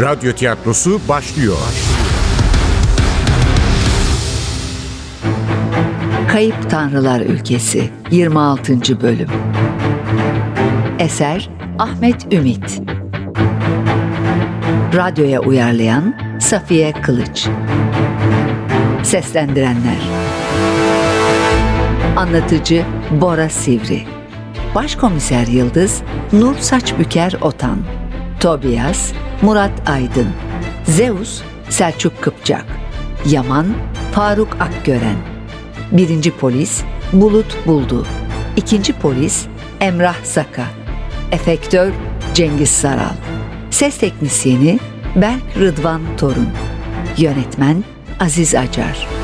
Radyo tiyatrosu başlıyor. Kayıp Tanrılar Ülkesi 26. Bölüm. Eser Ahmet Ümit. Radyoya uyarlayan Safiye Kılıç. Seslendirenler. Anlatıcı Bora Sivri. Başkomiser Yıldız Nur Saçbüker Otan Tobias Murat Aydın Zeus Selçuk Kıpçak Yaman Faruk Akgören. Birinci polis Bulut Buldu. İkinci polis Emrah Saka. Efektör Cengiz Saral. Ses teknisyeni Berk Rıdvan Torun. Yönetmen Aziz Acar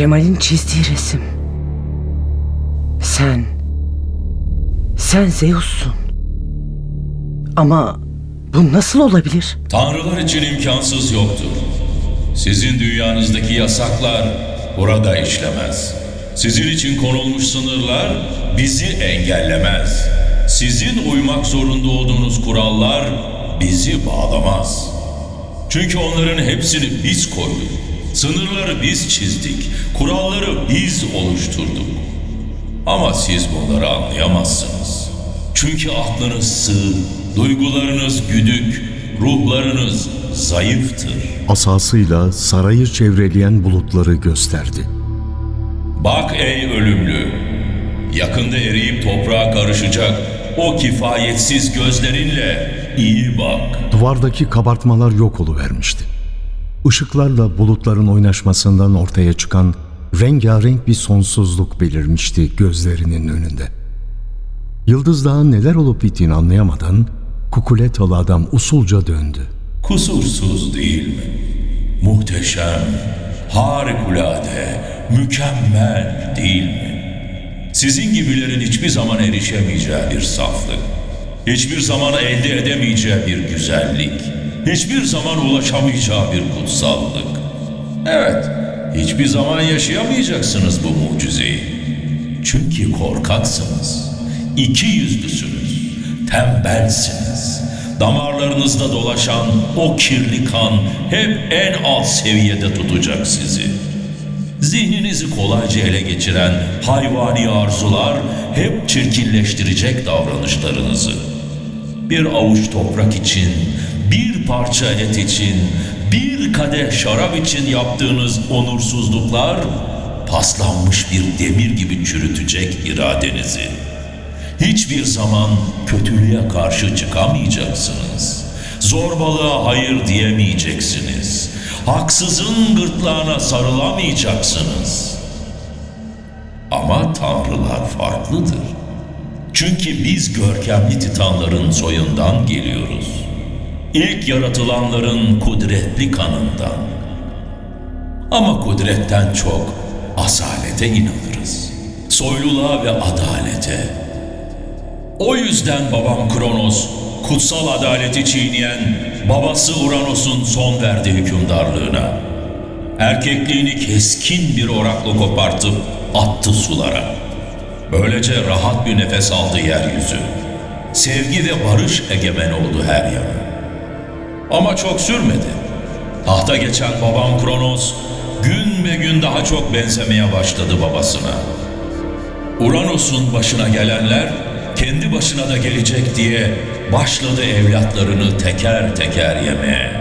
Cemal'in çizdiği resim. Sen. Sen Zeus'sun. Ama bu nasıl olabilir? Tanrılar için imkansız yoktur. Sizin dünyanızdaki yasaklar burada işlemez. Sizin için konulmuş sınırlar bizi engellemez. Sizin uymak zorunda olduğunuz kurallar bizi bağlamaz. Çünkü onların hepsini biz koyduk. Sınırları biz çizdik. Kuralları biz oluşturduk. Ama siz bunları anlayamazsınız. Çünkü aklınız sığ, duygularınız güdük, ruhlarınız zayıftır. Asasıyla sarayı çevreleyen bulutları gösterdi. Bak ey ölümlü, yakında eriyip toprağa karışacak o kifayetsiz gözlerinle iyi bak. Duvardaki kabartmalar yok oluvermişti. Işıklarla bulutların oynaşmasından ortaya çıkan rengarenk bir sonsuzluk belirmişti gözlerinin önünde. Yıldız neler olup bittiğini anlayamadan kukuletalı adam usulca döndü. Kusursuz değil mi? Muhteşem, harikulade, mükemmel değil mi? Sizin gibilerin hiçbir zaman erişemeyeceği bir saflık, hiçbir zaman elde edemeyeceği bir güzellik, hiçbir zaman ulaşamayacağı bir kutsallık. Evet, hiçbir zaman yaşayamayacaksınız bu mucizeyi. Çünkü korkaksınız, iki yüzlüsünüz, tembelsiniz. Damarlarınızda dolaşan o kirli kan hep en alt seviyede tutacak sizi. Zihninizi kolayca ele geçiren hayvani arzular hep çirkinleştirecek davranışlarınızı. Bir avuç toprak için, bir parça et için, bir kadeh şarap için yaptığınız onursuzluklar paslanmış bir demir gibi çürütecek iradenizi. Hiçbir zaman kötülüğe karşı çıkamayacaksınız. Zorbalığa hayır diyemeyeceksiniz. Haksızın gırtlağına sarılamayacaksınız. Ama tanrılar farklıdır. Çünkü biz görkemli titanların soyundan geliyoruz. İlk yaratılanların kudretli kanından. Ama kudretten çok asalete inanırız. Soyluluğa ve adalete. O yüzden babam Kronos, kutsal adaleti çiğneyen babası Uranos'un son verdiği hükümdarlığına. Erkekliğini keskin bir orakla kopartıp attı sulara. Böylece rahat bir nefes aldı yeryüzü. Sevgi ve barış egemen oldu her yana. Ama çok sürmedi. Tahta geçen babam Kronos gün be gün daha çok benzemeye başladı babasına. Uranos'un başına gelenler kendi başına da gelecek diye başladı evlatlarını teker teker yemeye.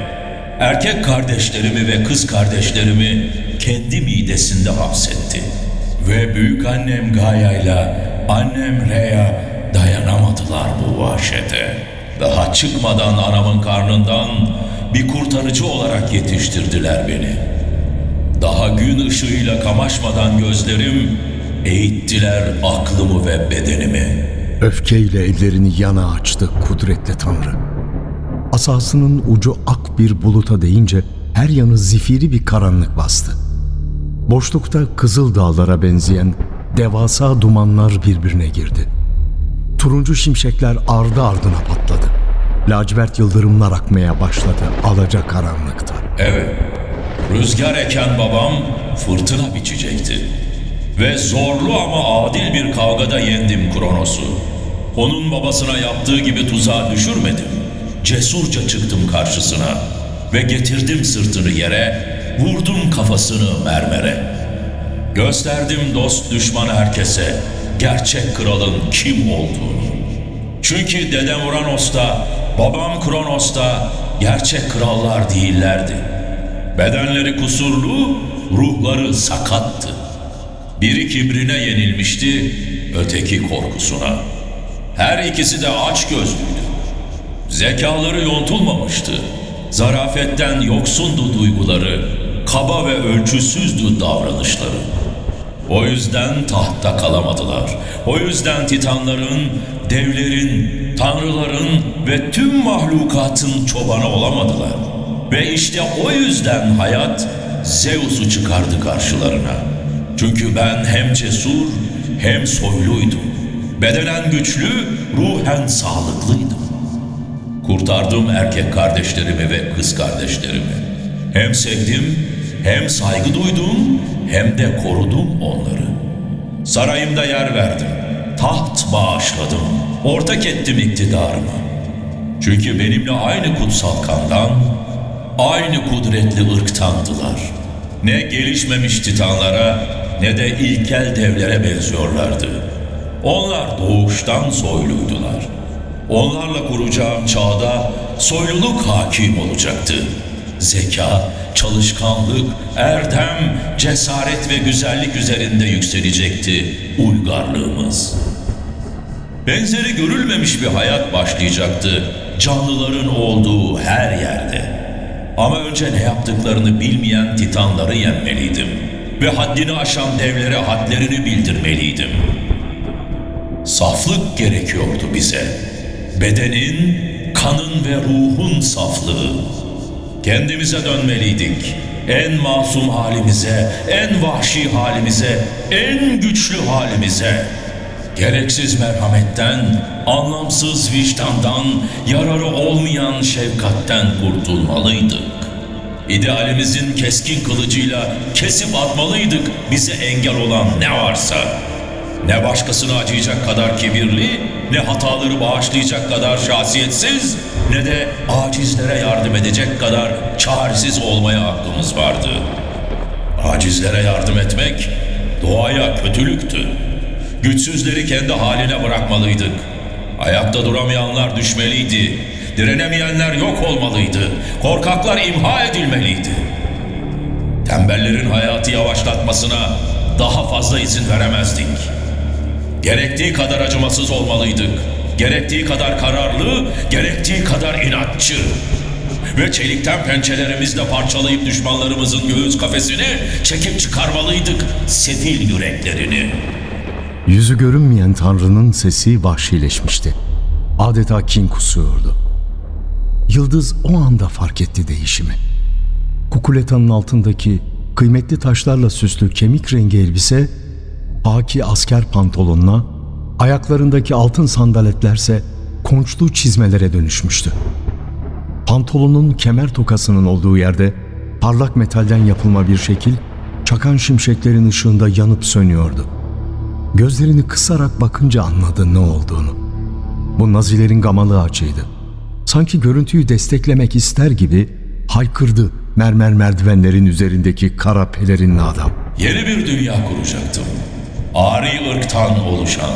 Erkek kardeşlerimi ve kız kardeşlerimi kendi midesinde hapsetti. Ve büyük annem Gaya'yla annem Rhea dayanamadılar bu vahşete. Daha çıkmadan anamın karnından bir kurtarıcı olarak yetiştirdiler beni. Daha gün ışığıyla kamaşmadan gözlerim eğittiler aklımı ve bedenimi. Öfkeyle ellerini yana açtı kudretli Tanrı. Asasının ucu ak bir buluta değince her yanı zifiri bir karanlık bastı. Boşlukta kızıl dağlara benzeyen devasa dumanlar birbirine girdi. Turuncu şimşekler ardı ardına patladı. Lacivert yıldırımlar akmaya başladı alaca karanlıkta. Evet, rüzgar eken babam fırtına biçecekti. Ve zorlu ama adil bir kavgada yendim Kronos'u. Onun babasına yaptığı gibi tuzağa düşürmedim. Cesurca çıktım karşısına ve getirdim sırtını yere, vurdum kafasını mermere. Gösterdim dost düşman herkese gerçek kralın kim olduğunu. Çünkü dedem Uranos'ta, babam Kronos'ta gerçek krallar değillerdi. Bedenleri kusurlu, ruhları sakattı. Biri kibrine yenilmişti, öteki korkusuna. Her ikisi de aç gözlüydü. Zekaları yontulmamıştı. Zarafetten yoksundu duyguları, kaba ve ölçüsüzdü davranışları. O yüzden tahtta kalamadılar. O yüzden titanların, devlerin, tanrıların ve tüm mahlukatın çobanı olamadılar. Ve işte o yüzden hayat Zeus'u çıkardı karşılarına. Çünkü ben hem cesur hem soyluydum. Bedenen güçlü, ruhen sağlıklıydım. Kurtardım erkek kardeşlerimi ve kız kardeşlerimi. Hem sevdim, hem saygı duydum, hem de korudum onları. Sarayımda yer verdim. Taht bağışladım. Ortak ettim iktidarımı. Çünkü benimle aynı kutsal kandan, aynı kudretli ırktandılar. Ne gelişmemiş titanlara ne de ilkel devlere benziyorlardı. Onlar doğuştan soyluydular. Onlarla kuracağım çağda soyluluk hakim olacaktı. Zeka, çalışkanlık, erdem, cesaret ve güzellik üzerinde yükselecekti uygarlığımız. Benzeri görülmemiş bir hayat başlayacaktı canlıların olduğu her yerde. Ama önce ne yaptıklarını bilmeyen titanları yenmeliydim. Ve haddini aşan devlere hadlerini bildirmeliydim. Saflık gerekiyordu bize. Bedenin, kanın ve ruhun saflığı. Kendimize dönmeliydik. En masum halimize, en vahşi halimize, en güçlü halimize. Gereksiz merhametten, anlamsız vicdandan, yararı olmayan şefkatten kurtulmalıydık. İdealimizin keskin kılıcıyla kesip atmalıydık bize engel olan ne varsa. Ne başkasına acıyacak kadar kibirli, ne hataları bağışlayacak kadar şahsiyetsiz, ne de acizlere yardım edecek kadar çaresiz olmaya hakkımız vardı. Acizlere yardım etmek doğaya kötülüktü. Güçsüzleri kendi haline bırakmalıydık. Ayakta duramayanlar düşmeliydi. Direnemeyenler yok olmalıydı. Korkaklar imha edilmeliydi. Tembellerin hayatı yavaşlatmasına daha fazla izin veremezdik. Gerektiği kadar acımasız olmalıydık. Gerektiği kadar kararlı, gerektiği kadar inatçı. Ve çelikten pençelerimizle parçalayıp düşmanlarımızın göğüs kafesini çekip çıkarmalıydık sefil yüreklerini. Yüzü görünmeyen Tanrı'nın sesi vahşileşmişti. Adeta kin kusuyordu. Yıldız o anda fark etti değişimi. Kukuletanın altındaki kıymetli taşlarla süslü kemik rengi elbise, haki asker pantolonuna, ayaklarındaki altın sandaletlerse konçlu çizmelere dönüşmüştü. Pantolonun kemer tokasının olduğu yerde parlak metalden yapılma bir şekil çakan şimşeklerin ışığında yanıp sönüyordu. Gözlerini kısarak bakınca anladı ne olduğunu. Bu nazilerin gamalı ağacıydı. Sanki görüntüyü desteklemek ister gibi haykırdı mermer merdivenlerin üzerindeki kara pelerinli adam. Yeni bir dünya kuracaktım. Ari ırktan oluşan,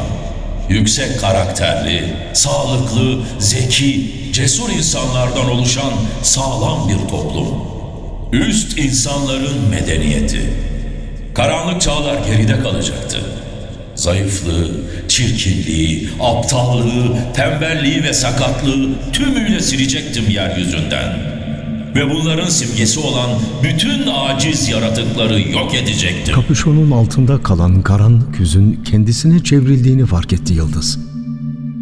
yüksek karakterli, sağlıklı, zeki, cesur insanlardan oluşan sağlam bir toplum. Üst insanların medeniyeti. Karanlık çağlar geride kalacaktı. Zayıflığı, çirkinliği, aptallığı, tembelliği ve sakatlığı tümüyle silecektim yeryüzünden. Ve bunların simgesi olan bütün aciz yaratıkları yok edecektim. Kapüşonun altında kalan karanlık yüzün kendisine çevrildiğini fark etti Yıldız.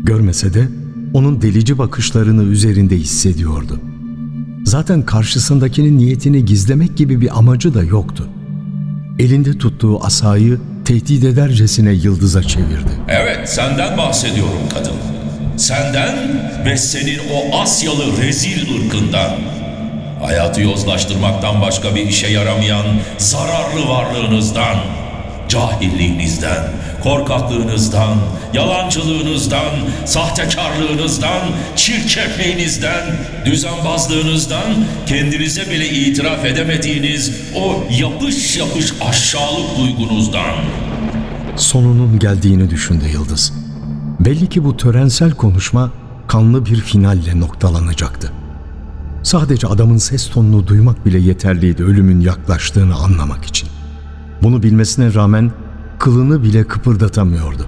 Görmese de onun delici bakışlarını üzerinde hissediyordu. Zaten karşısındakinin niyetini gizlemek gibi bir amacı da yoktu. Elinde tuttuğu asayı tehdit edercesine Yıldız'a çevirdi. Evet, senden bahsediyorum kadın. Senden ve senin o Asyalı rezil ırkından. Hayatı yozlaştırmaktan başka bir işe yaramayan zararlı varlığınızdan. cahilliğinizden, korkaklığınızdan, yalancılığınızdan, sahtekarlığınızdan, çirkefliğinizden, düzenbazlığınızdan, kendinize bile itiraf edemediğiniz o yapış yapış aşağılık duygunuzdan. Sonunun geldiğini düşündü Yıldız. Belli ki bu törensel konuşma kanlı bir finalle noktalanacaktı. Sadece adamın ses tonunu duymak bile yeterliydi ölümün yaklaştığını anlamak için. Bunu bilmesine rağmen kılını bile kıpırdatamıyordu.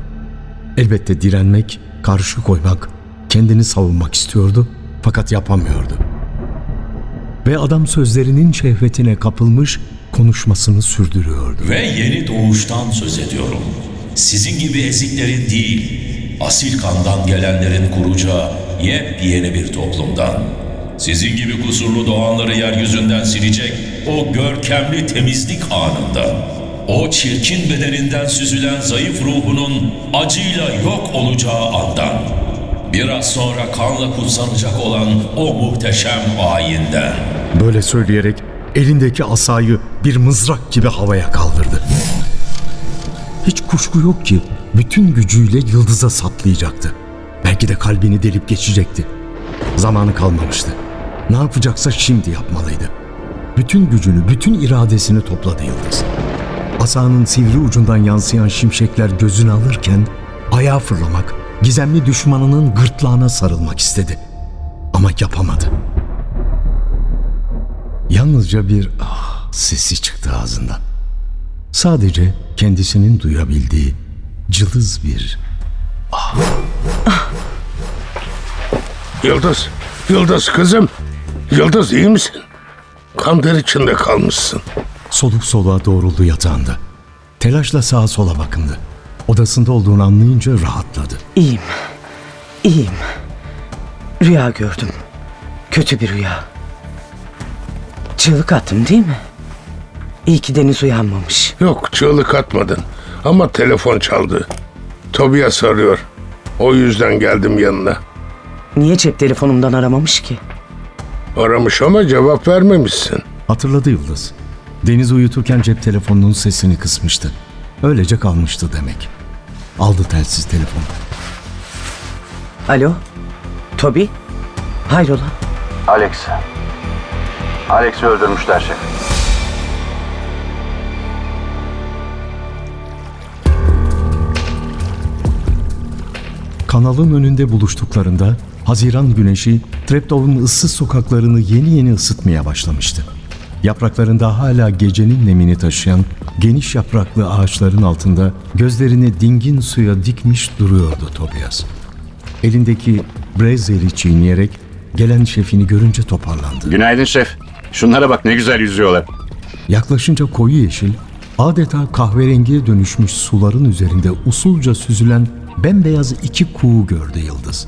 Elbette direnmek, karşı koymak, kendini savunmak istiyordu fakat yapamıyordu. Ve adam sözlerinin şehvetine kapılmış konuşmasını sürdürüyordu. Ve yeni doğuştan söz ediyorum. Sizin gibi eziklerin değil, asil kandan gelenlerin kuracağı yepyeni bir toplumdan. Sizin gibi kusurlu doğanları yeryüzünden silecek o görkemli temizlik anında. O çirkin bedeninden süzülen zayıf ruhunun acıyla yok olacağı andan. Biraz sonra kanla kutsanacak olan o muhteşem ayinden. Böyle söyleyerek elindeki asayı bir mızrak gibi havaya kaldırdı. Hiç kuşku yok ki bütün gücüyle yıldıza saplayacaktı. Belki de kalbini delip geçecekti. Zamanı kalmamıştı. Ne yapacaksa şimdi yapmalıydı. Bütün gücünü, bütün iradesini topladı Yıldız. Asanın sivri ucundan yansıyan şimşekler gözünü alırken ayağa fırlamak, gizemli düşmanının gırtlağına sarılmak istedi. Ama yapamadı. Yalnızca bir ah sesi çıktı ağzından. Sadece kendisinin duyabildiği cılız bir Yıldız, Yıldız kızım. Yıldız iyi misin? Kan ter içinde kalmışsın. soluk soluğa doğruldu yatağında. Telaşla sağa sola bakındı. Odasında olduğunu anlayınca rahatladı. İyiyim. İyiyim. Rüya gördüm. Kötü bir rüya. Çığlık attım değil mi? İyi ki Deniz uyanmamış. Yok çığlık atmadın ama telefon çaldı. Tobias arıyor. O yüzden geldim yanına. Niye cep telefonumdan aramamış ki? Aramış ama cevap vermemişsin. Hatırladı Yıldız. Deniz uyuturken cep telefonunun sesini kısmıştı. Öylece kalmıştı demek. Aldı telsiz telefonu. Alo? Toby? Hayrola? Alex. Alex'i öldürmüşler şef. Kanalın önünde buluştuklarında Haziran güneşi Treptow'un ıssız sokaklarını yeni yeni ısıtmaya başlamıştı. Yapraklarında hala gecenin nemini taşıyan geniş yapraklı ağaçların altında gözlerini dingin suya dikmiş duruyordu Tobias. Elindeki brezeri çiğneyerek gelen şefini görünce toparlandı. Günaydın şef. Şunlara bak ne güzel yüzüyorlar. Yaklaşınca koyu yeşil, adeta kahverengiye dönüşmüş suların üzerinde usulca süzülen bembeyaz iki kuğu gördü Yıldız.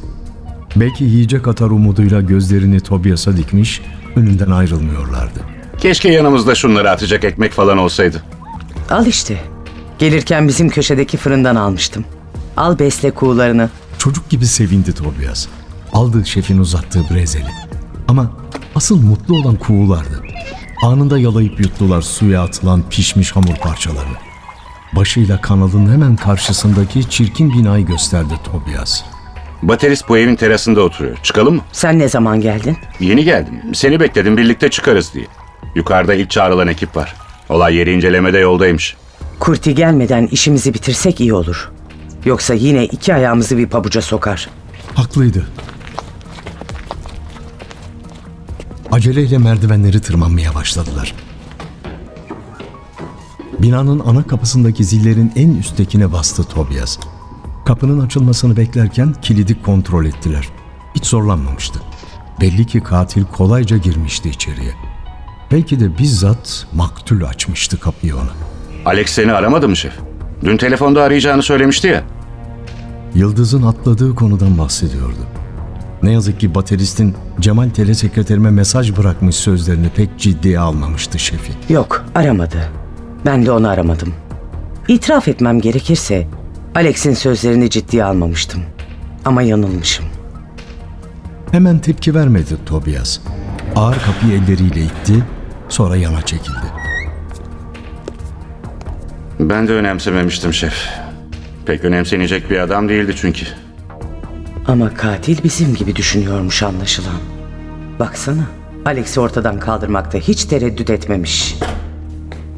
Belki yiyecek atar umuduyla gözlerini Tobias'a dikmiş, önünden ayrılmıyorlardı. Keşke yanımızda şunları atacak ekmek falan olsaydı. Al işte. Gelirken bizim köşedeki fırından almıştım. Al besle kuğularını. Çocuk gibi sevindi Tobias. Aldı şefin uzattığı brezeli. Ama asıl mutlu olan kuğulardı. Anında yalayıp yuttular suya atılan pişmiş hamur parçalarını. Başıyla kanalın hemen karşısındaki çirkin binayı gösterdi Tobias. Baterist bu evin terasında oturuyor. Çıkalım mı? Sen ne zaman geldin? Yeni geldim. Seni bekledim birlikte çıkarız diye. Yukarıda ilk çağrılan ekip var. Olay yeri incelemede yoldaymış. Kurti gelmeden işimizi bitirsek iyi olur. Yoksa yine iki ayağımızı bir pabuca sokar. Haklıydı. Aceleyle merdivenleri tırmanmaya başladılar. Binanın ana kapısındaki zillerin en üsttekine bastı Tobias. Kapının açılmasını beklerken kilidi kontrol ettiler. Hiç zorlanmamıştı. Belli ki katil kolayca girmişti içeriye. Belki de bizzat maktul açmıştı kapıyı ona. Alex seni aramadı mı şef? Dün telefonda arayacağını söylemişti ya. Yıldız'ın atladığı konudan bahsediyordu. Ne yazık ki bateristin Cemal telesekreterime mesaj bırakmış sözlerini pek ciddiye almamıştı şefi. Yok, aramadı. Ben de onu aramadım. İtiraf etmem gerekirse Alex'in sözlerini ciddiye almamıştım. Ama yanılmışım. Hemen tepki vermedi Tobias. Ağır kapıyı elleriyle itti, sonra yana çekildi. Ben de önemsememiştim şef. Pek önemsenecek bir adam değildi çünkü. Ama katil bizim gibi düşünüyormuş anlaşılan. Baksana. Alex'i ortadan kaldırmakta hiç tereddüt etmemiş.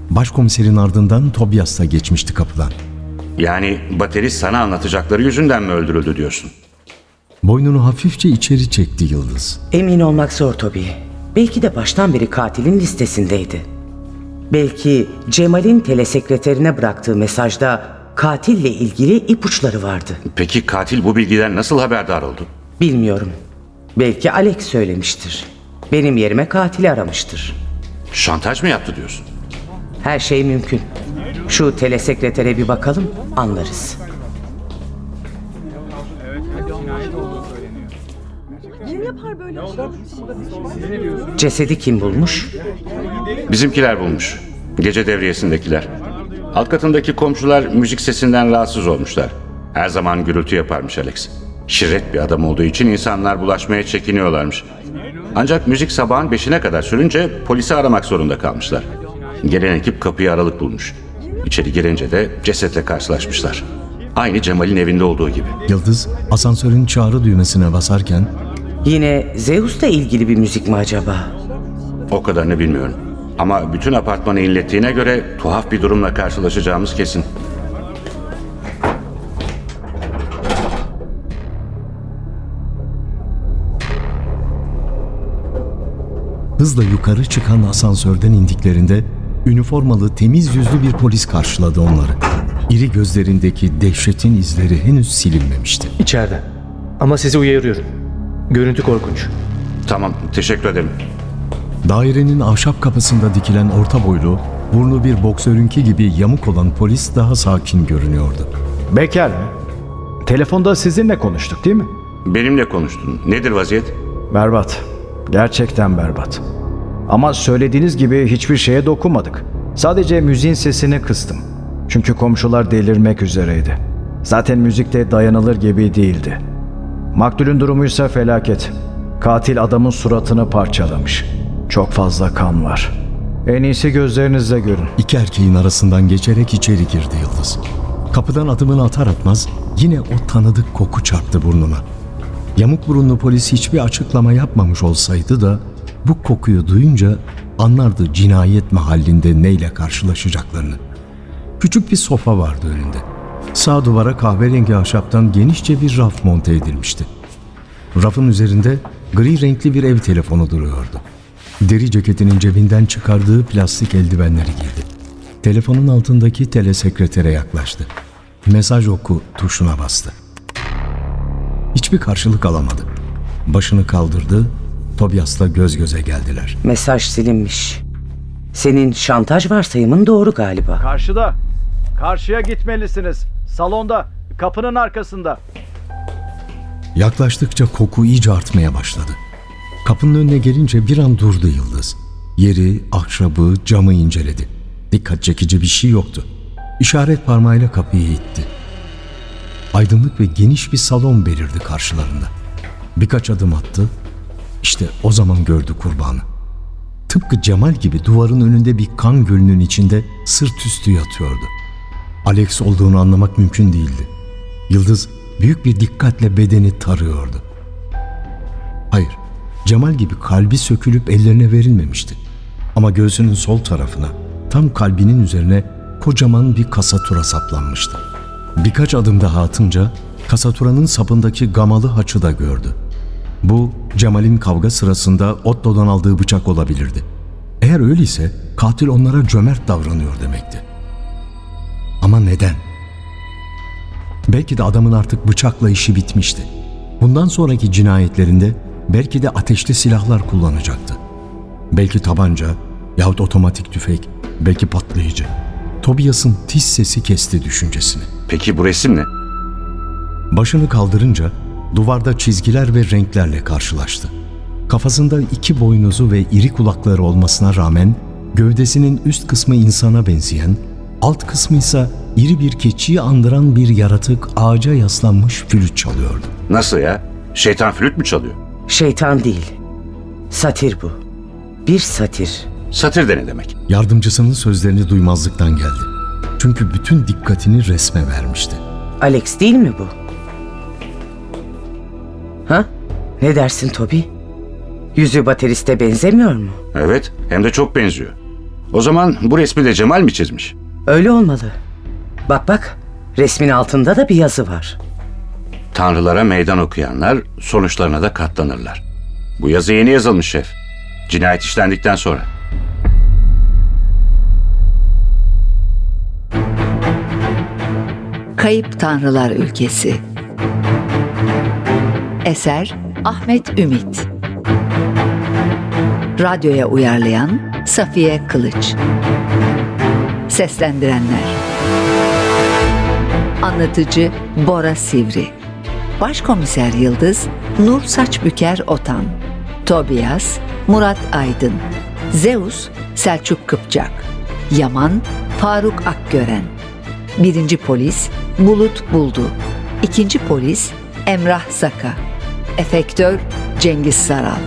Başkomiserin ardından Tobias da geçmişti kapıdan. Yani baterist sana anlatacakları yüzünden mi öldürüldü diyorsun? Boynunu hafifçe içeri çekti Yıldız. Emin olmak zor Toby. Belki de baştan beri katilin listesindeydi. Belki Cemal'in telesekreterine bıraktığı mesajda katille ilgili ipuçları vardı. Peki katil bu bilgiden nasıl haberdar oldu? Bilmiyorum. Belki Alex söylemiştir. Benim yerime katili aramıştır. Şantaj mı yaptı diyorsun? Her şey mümkün. Şu telesekretere bir bakalım, anlarız. Cesedi kim bulmuş? Bizimkiler bulmuş. Gece devriyesindekiler. Alt katındaki komşular müzik sesinden rahatsız olmuşlar. Her zaman gürültü yaparmış Alex. Şirret bir adam olduğu için insanlar bulaşmaya çekiniyorlarmış. Ancak müzik sabahın beşine kadar sürünce polisi aramak zorunda kalmışlar. Gelen ekip kapıyı aralık bulmuş. İçeri girince de cesetle karşılaşmışlar. Aynı Cemal'in evinde olduğu gibi. Yıldız asansörün çağrı düğmesine basarken Yine Zeus'la ilgili bir müzik mi acaba? O kadarını bilmiyorum. Ama bütün apartmanı inlettiğine göre tuhaf bir durumla karşılaşacağımız kesin. hızla yukarı çıkan asansörden indiklerinde üniformalı temiz yüzlü bir polis karşıladı onları. İri gözlerindeki dehşetin izleri henüz silinmemişti. İçeride. Ama sizi uyarıyorum. Görüntü korkunç. Tamam, teşekkür ederim. Dairenin ahşap kapısında dikilen orta boylu, burnu bir boksörünki gibi yamuk olan polis daha sakin görünüyordu. Beker mi? Telefonda sizinle konuştuk değil mi? Benimle konuştun. Nedir vaziyet? Berbat. Gerçekten berbat. Ama söylediğiniz gibi hiçbir şeye dokunmadık. Sadece müziğin sesini kıstım. Çünkü komşular delirmek üzereydi. Zaten müzikte dayanılır gibi değildi. Maktulün durumuysa felaket. Katil adamın suratını parçalamış. Çok fazla kan var. En iyisi gözlerinizle görün. İki erkeğin arasından geçerek içeri girdi Yıldız. Kapıdan adımını atar atmaz yine o tanıdık koku çarptı burnuna. Yamuk burunlu polis hiçbir açıklama yapmamış olsaydı da bu kokuyu duyunca anlardı cinayet mahallinde neyle karşılaşacaklarını. Küçük bir sofa vardı önünde. Sağ duvara kahverengi ahşaptan genişçe bir raf monte edilmişti. Rafın üzerinde gri renkli bir ev telefonu duruyordu. Deri ceketinin cebinden çıkardığı plastik eldivenleri giydi. Telefonun altındaki telesekretere yaklaştı. Mesaj oku tuşuna bastı. Hiçbir karşılık alamadı. Başını kaldırdı, Tobias'la göz göze geldiler. Mesaj silinmiş. Senin şantaj varsayımın doğru galiba. Karşıda. Karşıya gitmelisiniz. Salonda. Kapının arkasında. Yaklaştıkça koku iyice artmaya başladı. Kapının önüne gelince bir an durdu Yıldız. Yeri, ahşabı, camı inceledi. Dikkat çekici bir şey yoktu. İşaret parmağıyla kapıyı itti. Aydınlık ve geniş bir salon belirdi karşılarında. Birkaç adım attı. İşte o zaman gördü kurbanı. Tıpkı Cemal gibi duvarın önünde bir kan gölünün içinde sırt üstü yatıyordu. Alex olduğunu anlamak mümkün değildi. Yıldız büyük bir dikkatle bedeni tarıyordu. Hayır, Cemal gibi kalbi sökülüp ellerine verilmemişti. Ama göğsünün sol tarafına, tam kalbinin üzerine kocaman bir kasatura saplanmıştı. Birkaç adım daha atınca kasaturanın sapındaki gamalı haçı da gördü. Bu Cemal'in kavga sırasında Otto'dan aldığı bıçak olabilirdi. Eğer öyleyse katil onlara cömert davranıyor demekti. Ama neden? Belki de adamın artık bıçakla işi bitmişti. Bundan sonraki cinayetlerinde belki de ateşli silahlar kullanacaktı. Belki tabanca yahut otomatik tüfek, belki patlayıcı. Tobias'ın tiz sesi kesti düşüncesini. Peki bu resim ne? Başını kaldırınca duvarda çizgiler ve renklerle karşılaştı. Kafasında iki boynuzu ve iri kulakları olmasına rağmen gövdesinin üst kısmı insana benzeyen, alt kısmı ise iri bir keçiyi andıran bir yaratık ağaca yaslanmış flüt çalıyordu. Nasıl ya? Şeytan flüt mü çalıyor? Şeytan değil. Satir bu. Bir satir. Satir de ne demek? Yardımcısının sözlerini duymazlıktan geldi. Çünkü bütün dikkatini resme vermişti. Alex değil mi bu? Ha? Ne dersin Toby? Yüzü bateriste benzemiyor mu? Evet, hem de çok benziyor. O zaman bu resmi de Cemal mi çizmiş? Öyle olmalı. Bak bak, resmin altında da bir yazı var. Tanrılara meydan okuyanlar sonuçlarına da katlanırlar. Bu yazı yeni yazılmış şef. Cinayet işlendikten sonra. Kayıp Tanrılar Ülkesi Eser Ahmet Ümit. Radyoya uyarlayan Safiye Kılıç. Seslendirenler. Anlatıcı Bora Sivri. Başkomiser Yıldız Nur Saçbüker Otan. Tobias Murat Aydın. Zeus Selçuk Kıpçak. Yaman Faruk Akgören. Birinci polis Bulut Buldu. İkinci polis Emrah Zaka. Efektör Cengiz Saral.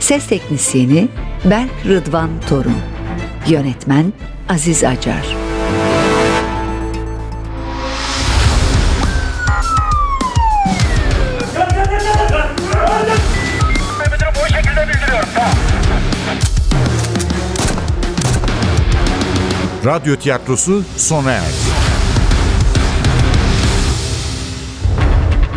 Ses teknisyeni Berk Rıdvan Torun. Yönetmen Aziz Acar. Radyo tiyatrosu sona erdi.